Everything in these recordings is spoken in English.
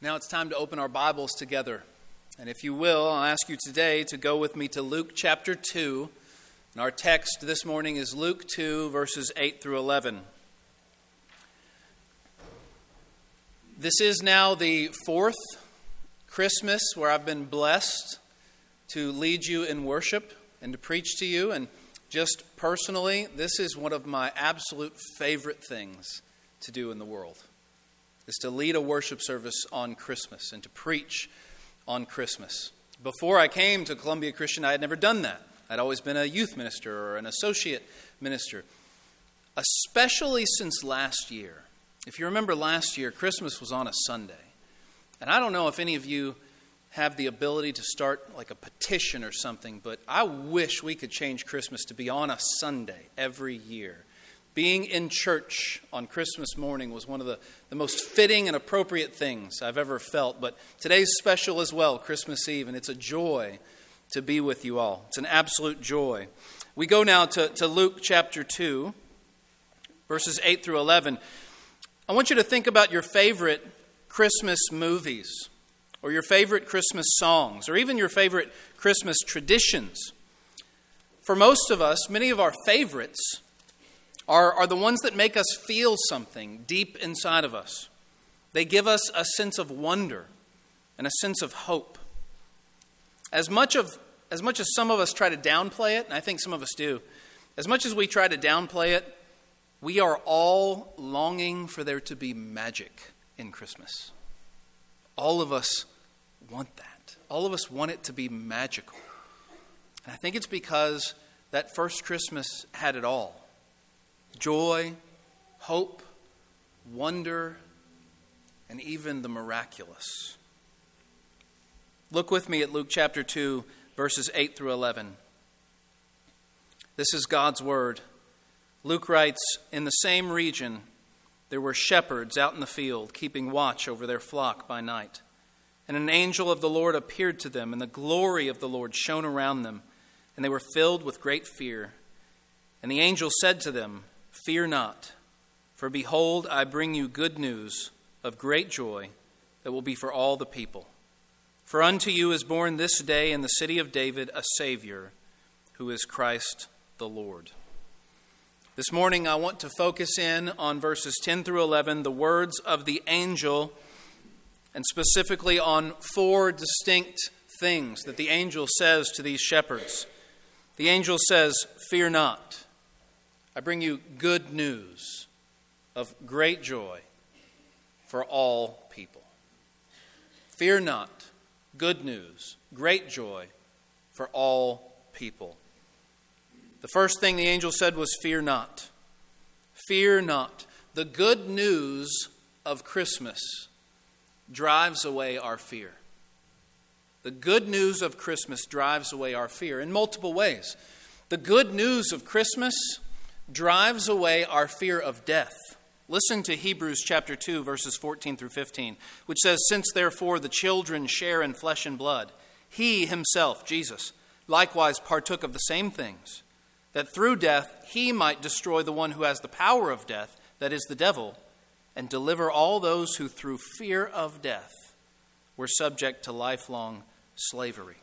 Now it's time to open our Bibles together. And if you will, I'll ask you today to go with me to Luke chapter 2. And our text this morning is Luke 2, verses 8 through 11. This is now the fourth Christmas where I've been blessed to lead you in worship and to preach to you. And just personally, this is one of my absolute favorite things to do in the world is to lead a worship service on Christmas and to preach on Christmas. Before I came to Columbia Christian, I had never done that. I'd always been a youth minister or an associate minister. Especially since last year. If you remember last year, Christmas was on a Sunday. And I don't know if any of you have the ability to start like a petition or something, but I wish we could change Christmas to be on a Sunday every year. Being in church on Christmas morning was one of the, the most fitting and appropriate things I've ever felt. But today's special as well, Christmas Eve, and it's a joy to be with you all. It's an absolute joy. We go now to, to Luke chapter 2, verses 8 through 11. I want you to think about your favorite Christmas movies, or your favorite Christmas songs, or even your favorite Christmas traditions. For most of us, many of our favorites are, are the ones that make us feel something deep inside of us. They give us a sense of wonder and a sense of hope. As much, of, as much as some of us try to downplay it, and I think some of us do, as much as we try to downplay it, we are all longing for there to be magic in Christmas. All of us want that. All of us want it to be magical. And I think it's because that first Christmas had it all joy, hope, wonder, and even the miraculous. Look with me at Luke chapter 2, verses 8 through 11. This is God's word. Luke writes In the same region, there were shepherds out in the field, keeping watch over their flock by night. And an angel of the Lord appeared to them, and the glory of the Lord shone around them, and they were filled with great fear. And the angel said to them, Fear not, for behold, I bring you good news of great joy that will be for all the people. For unto you is born this day in the city of David a Savior, who is Christ the Lord. This morning, I want to focus in on verses 10 through 11, the words of the angel, and specifically on four distinct things that the angel says to these shepherds. The angel says, Fear not. I bring you good news of great joy for all people. Fear not, good news, great joy for all people. The first thing the angel said was, Fear not. Fear not. The good news of Christmas drives away our fear. The good news of Christmas drives away our fear in multiple ways. The good news of Christmas drives away our fear of death. Listen to Hebrews chapter 2 verses 14 through 15, which says, "Since therefore the children share in flesh and blood, he himself, Jesus, likewise partook of the same things, that through death he might destroy the one who has the power of death, that is the devil, and deliver all those who through fear of death were subject to lifelong slavery."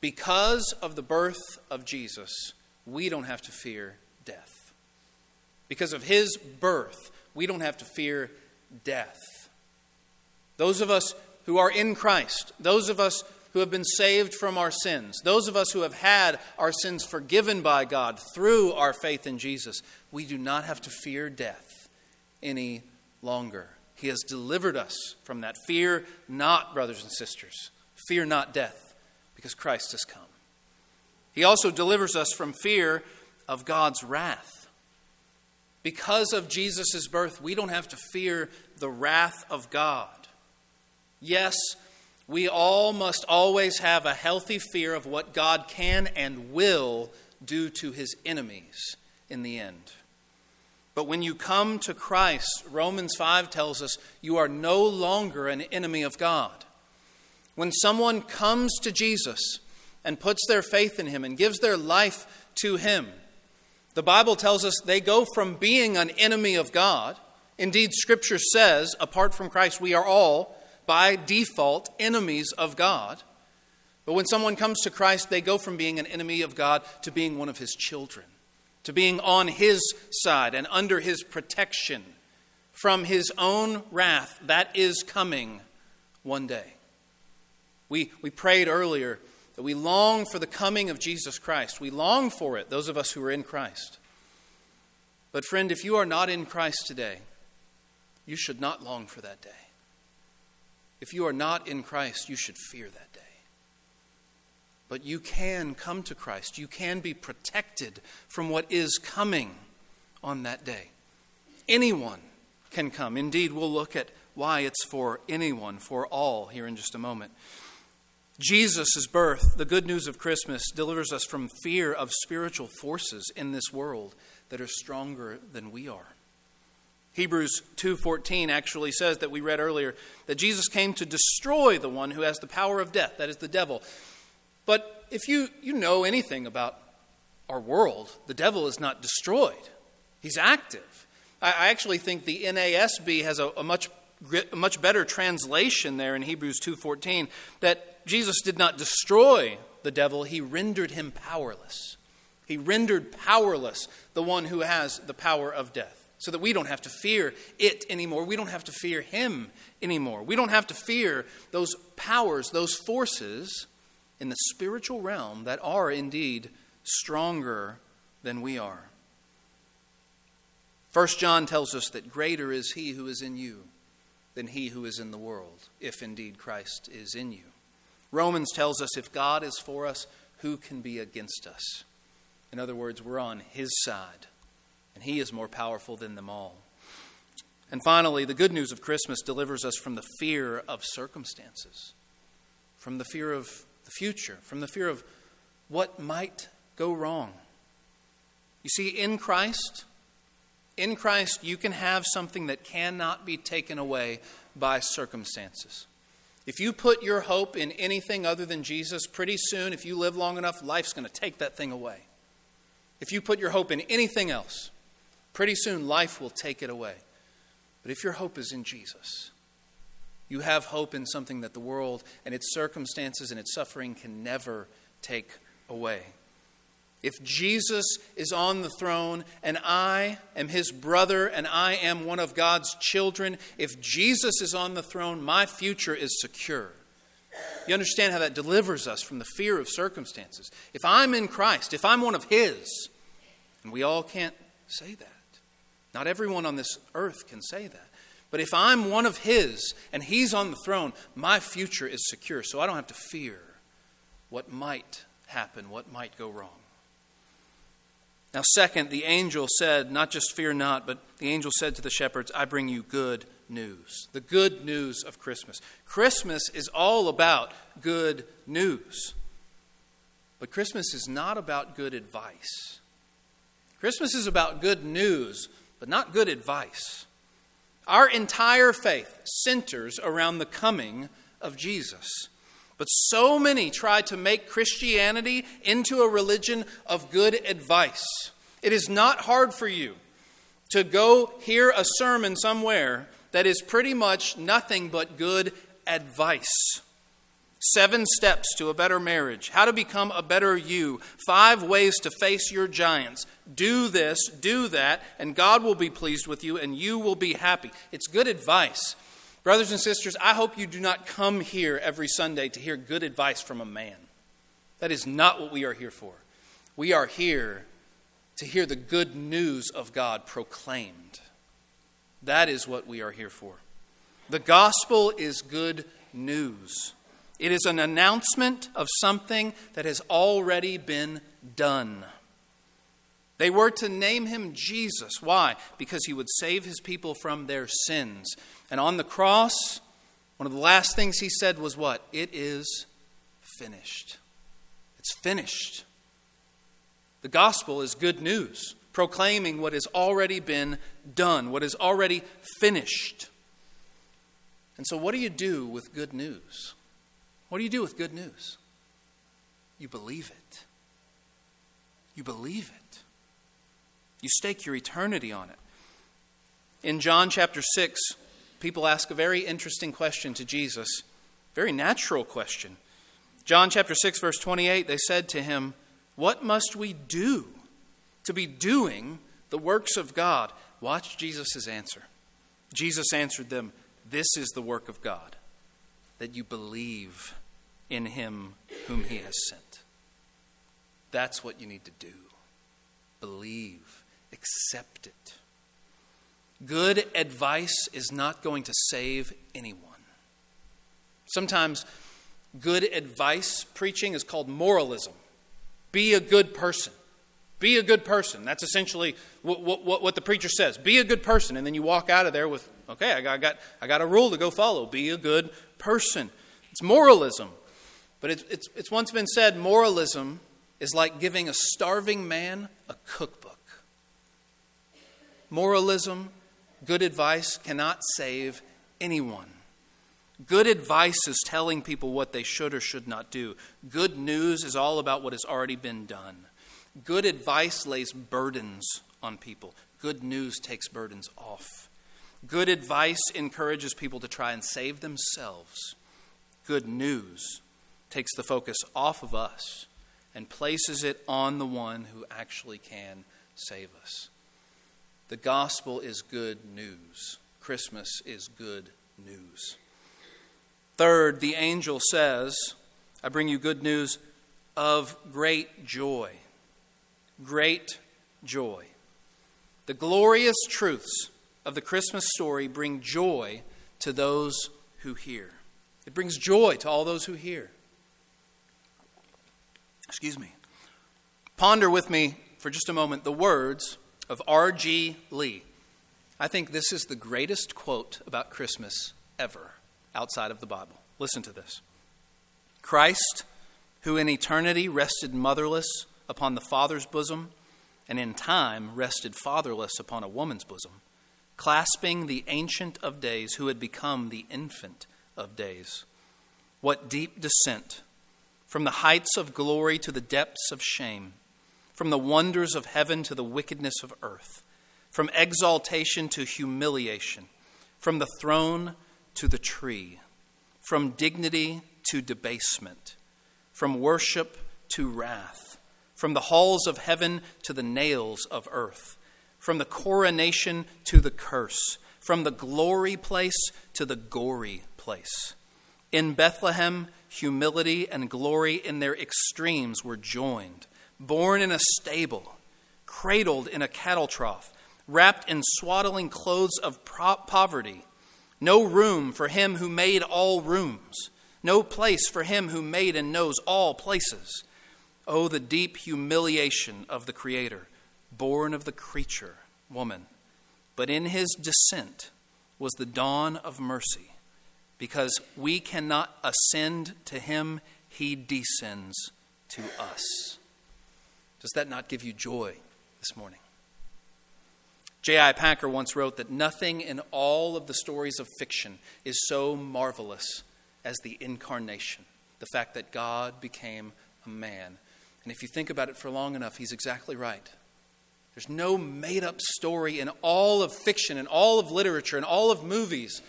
Because of the birth of Jesus, we don't have to fear. Because of his birth, we don't have to fear death. Those of us who are in Christ, those of us who have been saved from our sins, those of us who have had our sins forgiven by God through our faith in Jesus, we do not have to fear death any longer. He has delivered us from that. Fear not, brothers and sisters. Fear not death, because Christ has come. He also delivers us from fear of God's wrath. Because of Jesus' birth, we don't have to fear the wrath of God. Yes, we all must always have a healthy fear of what God can and will do to his enemies in the end. But when you come to Christ, Romans 5 tells us you are no longer an enemy of God. When someone comes to Jesus and puts their faith in him and gives their life to him, the Bible tells us they go from being an enemy of God. Indeed, Scripture says, apart from Christ, we are all by default, enemies of God. But when someone comes to Christ, they go from being an enemy of God to being one of his children, to being on his side and under his protection from his own wrath that is coming one day. We, we prayed earlier that we long for the coming of Jesus Christ. We long for it, those of us who are in Christ. But, friend, if you are not in Christ today, you should not long for that day. If you are not in Christ, you should fear that day. But you can come to Christ. You can be protected from what is coming on that day. Anyone can come. Indeed, we'll look at why it's for anyone, for all, here in just a moment. Jesus' birth, the good news of Christmas, delivers us from fear of spiritual forces in this world that are stronger than we are. Hebrews 2:14 actually says that we read earlier that Jesus came to destroy the one who has the power of death, that is the devil. But if you, you know anything about our world, the devil is not destroyed. He's active. I, I actually think the NASB has a, a much a much better translation there in Hebrews 2:14 that Jesus did not destroy the devil, he rendered him powerless. He rendered powerless the one who has the power of death so that we don't have to fear it anymore. We don't have to fear him anymore. We don't have to fear those powers, those forces in the spiritual realm that are indeed stronger than we are. First John tells us that greater is he who is in you than he who is in the world, if indeed Christ is in you. Romans tells us if God is for us, who can be against us? In other words, we're on his side, and he is more powerful than them all. And finally, the good news of Christmas delivers us from the fear of circumstances, from the fear of the future, from the fear of what might go wrong. You see, in Christ, in Christ, you can have something that cannot be taken away by circumstances. If you put your hope in anything other than Jesus, pretty soon, if you live long enough, life's going to take that thing away. If you put your hope in anything else, pretty soon life will take it away. But if your hope is in Jesus, you have hope in something that the world and its circumstances and its suffering can never take away. If Jesus is on the throne and I am his brother and I am one of God's children, if Jesus is on the throne, my future is secure. You understand how that delivers us from the fear of circumstances. If I'm in Christ, if I'm one of his, and we all can't say that. Not everyone on this earth can say that. But if I'm one of his and he's on the throne, my future is secure. So I don't have to fear what might happen, what might go wrong. Now, second, the angel said, not just fear not, but the angel said to the shepherds, I bring you good news. The good news of Christmas. Christmas is all about good news. But Christmas is not about good advice. Christmas is about good news, but not good advice. Our entire faith centers around the coming of Jesus. But so many try to make Christianity into a religion of good advice. It is not hard for you to go hear a sermon somewhere that is pretty much nothing but good advice. Seven steps to a better marriage, how to become a better you, five ways to face your giants. Do this, do that, and God will be pleased with you and you will be happy. It's good advice. Brothers and sisters, I hope you do not come here every Sunday to hear good advice from a man. That is not what we are here for. We are here to hear the good news of God proclaimed. That is what we are here for. The gospel is good news. It is an announcement of something that has already been done. They were to name him Jesus. Why? Because he would save his people from their sins. And on the cross, one of the last things he said was what? It is finished. It's finished. The gospel is good news, proclaiming what has already been done, what is already finished. And so, what do you do with good news? What do you do with good news? You believe it. You believe it. You stake your eternity on it. In John chapter 6, people ask a very interesting question to Jesus, very natural question. John chapter 6 verse 28 they said to him, "What must we do to be doing the works of God?" Watch Jesus' answer. Jesus answered them, "This is the work of God, that you believe in him whom he has sent." That's what you need to do. Believe, accept it. Good advice is not going to save anyone. Sometimes good advice preaching is called moralism. Be a good person. Be a good person. That's essentially what, what, what, the preacher says. Be a good person. And then you walk out of there with, okay, I got, I, got, I got a rule to go follow. Be a good person. It's moralism. But it's, it's, it's once been said moralism is like giving a starving man a cookbook. Moralism Good advice cannot save anyone. Good advice is telling people what they should or should not do. Good news is all about what has already been done. Good advice lays burdens on people. Good news takes burdens off. Good advice encourages people to try and save themselves. Good news takes the focus off of us and places it on the one who actually can save us. The gospel is good news. Christmas is good news. Third, the angel says, I bring you good news of great joy. Great joy. The glorious truths of the Christmas story bring joy to those who hear. It brings joy to all those who hear. Excuse me. Ponder with me for just a moment the words of R.G. Lee. I think this is the greatest quote about Christmas ever outside of the Bible. Listen to this Christ, who in eternity rested motherless upon the Father's bosom, and in time rested fatherless upon a woman's bosom, clasping the Ancient of Days who had become the infant of days. What deep descent from the heights of glory to the depths of shame from the wonders of heaven to the wickedness of earth, from exaltation to humiliation, from the throne to the tree, from dignity to debasement, from worship to wrath, from the halls of heaven to the nails of earth, from the coronation to the curse, from the glory place to the gory place. In Bethlehem, humility and glory in their extremes were joined born in a stable, cradled in a cattle trough, wrapped in swaddling clothes of poverty. No room for him who made all rooms, no place for him who made and knows all places. Oh, the deep humiliation of the Creator, born of the creature, woman. But in his descent was the dawn of mercy, because we cannot ascend to him, he descends to us. Does that not give you joy this morning? J.I. Packer once wrote that nothing in all of the stories of fiction is so marvelous as the incarnation, the fact that God became a man. And if you think about it for long enough, he's exactly right. There's no made up story in all of fiction, in all of literature, in all of movies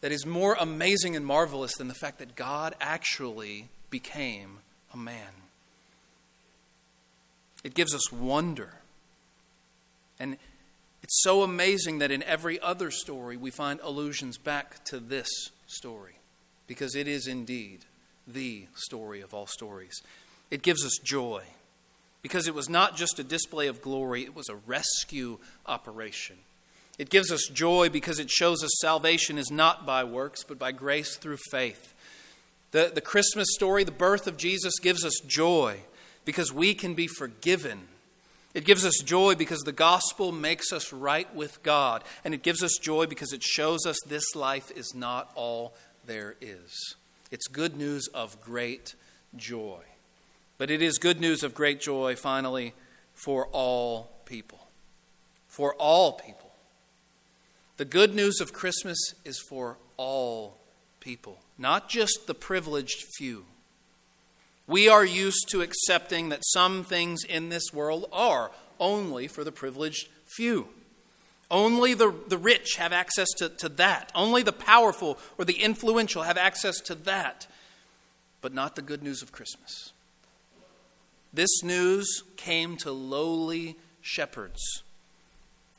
that is more amazing and marvelous than the fact that God actually became a man. It gives us wonder. And it's so amazing that in every other story we find allusions back to this story because it is indeed the story of all stories. It gives us joy because it was not just a display of glory, it was a rescue operation. It gives us joy because it shows us salvation is not by works, but by grace through faith. The, the Christmas story, the birth of Jesus, gives us joy because we can be forgiven. It gives us joy because the gospel makes us right with God. And it gives us joy because it shows us this life is not all there is. It's good news of great joy. But it is good news of great joy, finally, for all people. For all people. The good news of Christmas is for all people, not just the privileged few. We are used to accepting that some things in this world are only for the privileged few. Only the, the rich have access to, to that. Only the powerful or the influential have access to that. But not the good news of Christmas. This news came to lowly shepherds.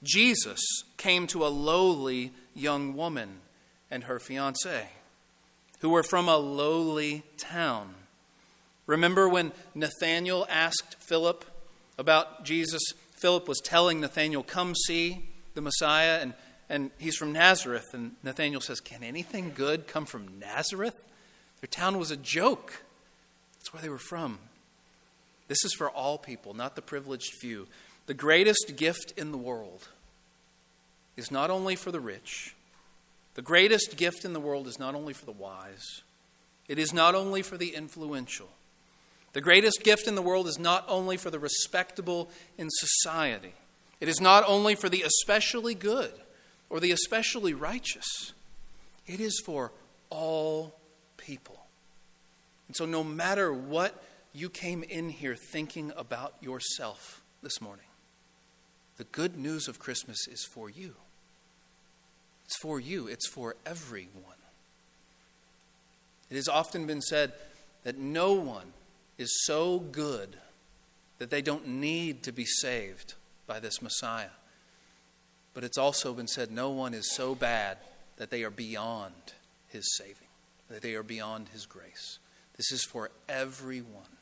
Jesus came to a lowly young woman and her fiance, who were from a lowly town. Remember when Nathanael asked Philip about Jesus? Philip was telling Nathanael, Come see the Messiah, and, and he's from Nazareth. And Nathanael says, Can anything good come from Nazareth? Their town was a joke. That's where they were from. This is for all people, not the privileged few. The greatest gift in the world is not only for the rich, the greatest gift in the world is not only for the wise, it is not only for the influential. The greatest gift in the world is not only for the respectable in society, it is not only for the especially good or the especially righteous, it is for all people. And so, no matter what you came in here thinking about yourself this morning, the good news of Christmas is for you. It's for you, it's for everyone. It has often been said that no one is so good that they don't need to be saved by this Messiah. But it's also been said no one is so bad that they are beyond his saving, that they are beyond his grace. This is for everyone,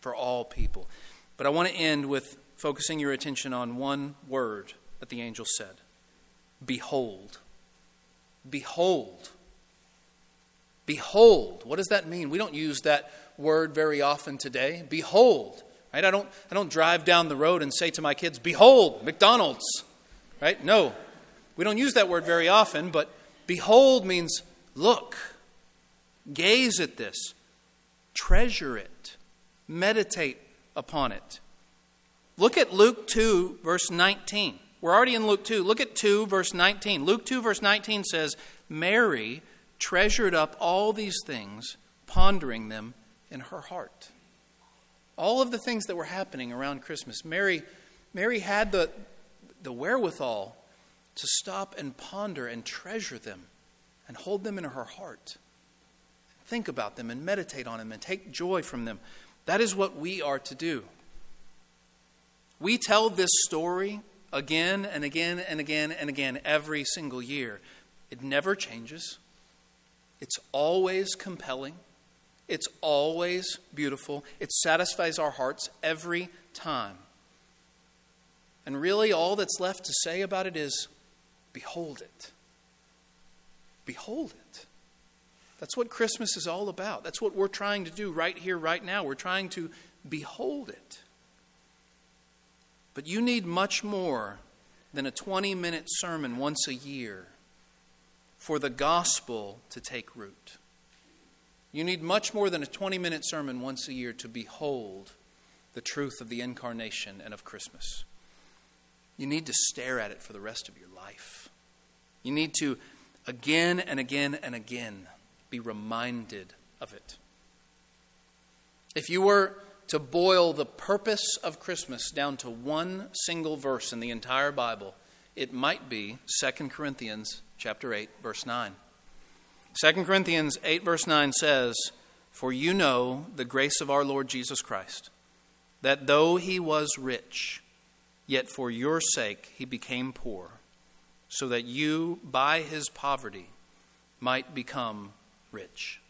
for all people. But I want to end with focusing your attention on one word that the angel said Behold. Behold. Behold. What does that mean? We don't use that word very often today. Behold. Right? I don't, I don't drive down the road and say to my kids, Behold, McDonald's. Right? No. We don't use that word very often, but behold means look, gaze at this, treasure it, meditate upon it. Look at Luke 2, verse 19. We're already in Luke 2. Look at 2, verse 19. Luke 2, verse 19 says, Mary treasured up all these things, pondering them in her heart. All of the things that were happening around Christmas, Mary, Mary had the, the wherewithal to stop and ponder and treasure them and hold them in her heart. Think about them and meditate on them and take joy from them. That is what we are to do. We tell this story again and again and again and again every single year. It never changes. It's always compelling. It's always beautiful. It satisfies our hearts every time. And really, all that's left to say about it is behold it. Behold it. That's what Christmas is all about. That's what we're trying to do right here, right now. We're trying to behold it. But you need much more than a 20 minute sermon once a year for the gospel to take root. You need much more than a 20 minute sermon once a year to behold the truth of the incarnation and of Christmas. You need to stare at it for the rest of your life. You need to again and again and again be reminded of it. If you were to boil the purpose of Christmas down to one single verse in the entire Bible, it might be 2 Corinthians chapter 8 verse 9. 2 Corinthians 8 verse 9 says, "For you know the grace of our Lord Jesus Christ, that though he was rich, yet for your sake he became poor, so that you by his poverty might become rich."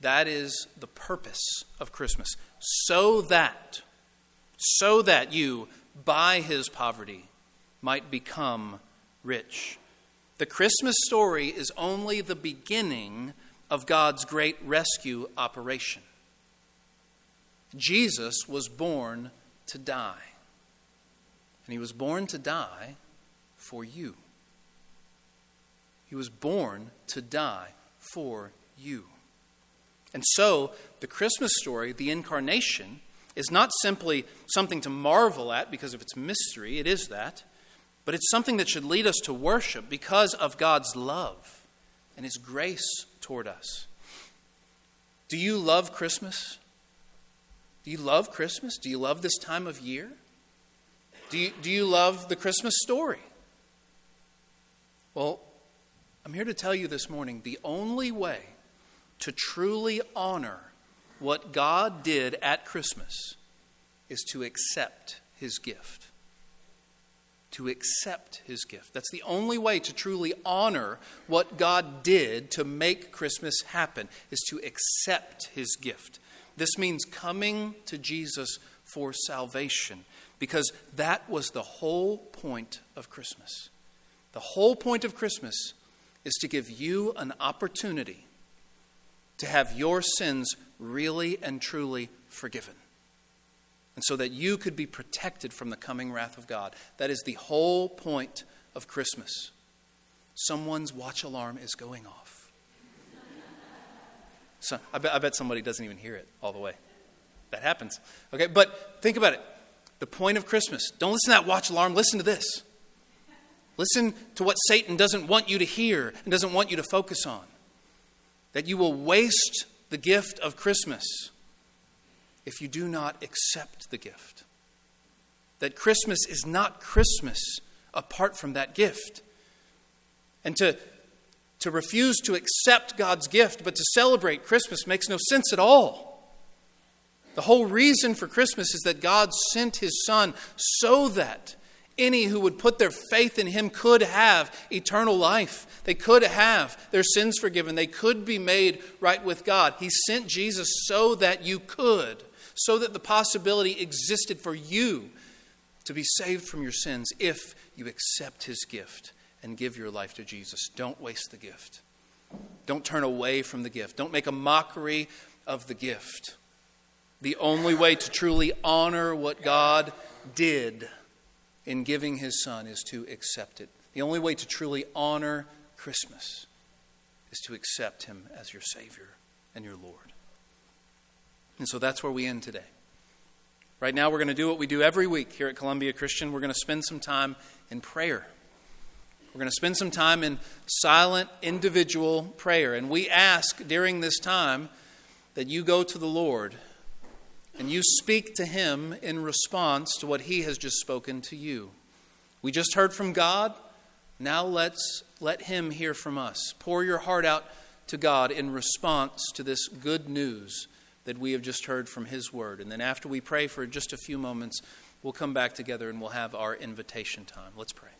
That is the purpose of Christmas. So that, so that you, by his poverty, might become rich. The Christmas story is only the beginning of God's great rescue operation. Jesus was born to die. And he was born to die for you. He was born to die for you. And so, the Christmas story, the incarnation, is not simply something to marvel at because of its mystery, it is that, but it's something that should lead us to worship because of God's love and His grace toward us. Do you love Christmas? Do you love Christmas? Do you love this time of year? Do you, do you love the Christmas story? Well, I'm here to tell you this morning the only way to truly honor what God did at Christmas is to accept his gift. To accept his gift. That's the only way to truly honor what God did to make Christmas happen, is to accept his gift. This means coming to Jesus for salvation, because that was the whole point of Christmas. The whole point of Christmas is to give you an opportunity to have your sins really and truly forgiven. And so that you could be protected from the coming wrath of God. That is the whole point of Christmas. Someone's watch alarm is going off. So I bet, I bet somebody doesn't even hear it all the way. That happens. Okay, but think about it. The point of Christmas. Don't listen to that watch alarm. Listen to this. Listen to what Satan doesn't want you to hear and doesn't want you to focus on. That you will waste the gift of Christmas if you do not accept the gift. That Christmas is not Christmas apart from that gift. And to, to refuse to accept God's gift but to celebrate Christmas makes no sense at all. The whole reason for Christmas is that God sent his Son so that any who would put their faith in him could have eternal life. They could have their sins forgiven. They could be made right with God. He sent Jesus so that you could, so that the possibility existed for you to be saved from your sins if you accept his gift and give your life to Jesus. Don't waste the gift. Don't turn away from the gift. Don't make a mockery of the gift. The only way to truly honor what God did in giving his son is to accept it. The only way to truly honor Christmas is to accept him as your Savior and your Lord. And so that's where we end today. Right now, we're going to do what we do every week here at Columbia Christian. We're going to spend some time in prayer. We're going to spend some time in silent, individual prayer. And we ask during this time that you go to the Lord and you speak to him in response to what he has just spoken to you. We just heard from God. Now let's let him hear from us. Pour your heart out to God in response to this good news that we have just heard from his word. And then after we pray for just a few moments, we'll come back together and we'll have our invitation time. Let's pray.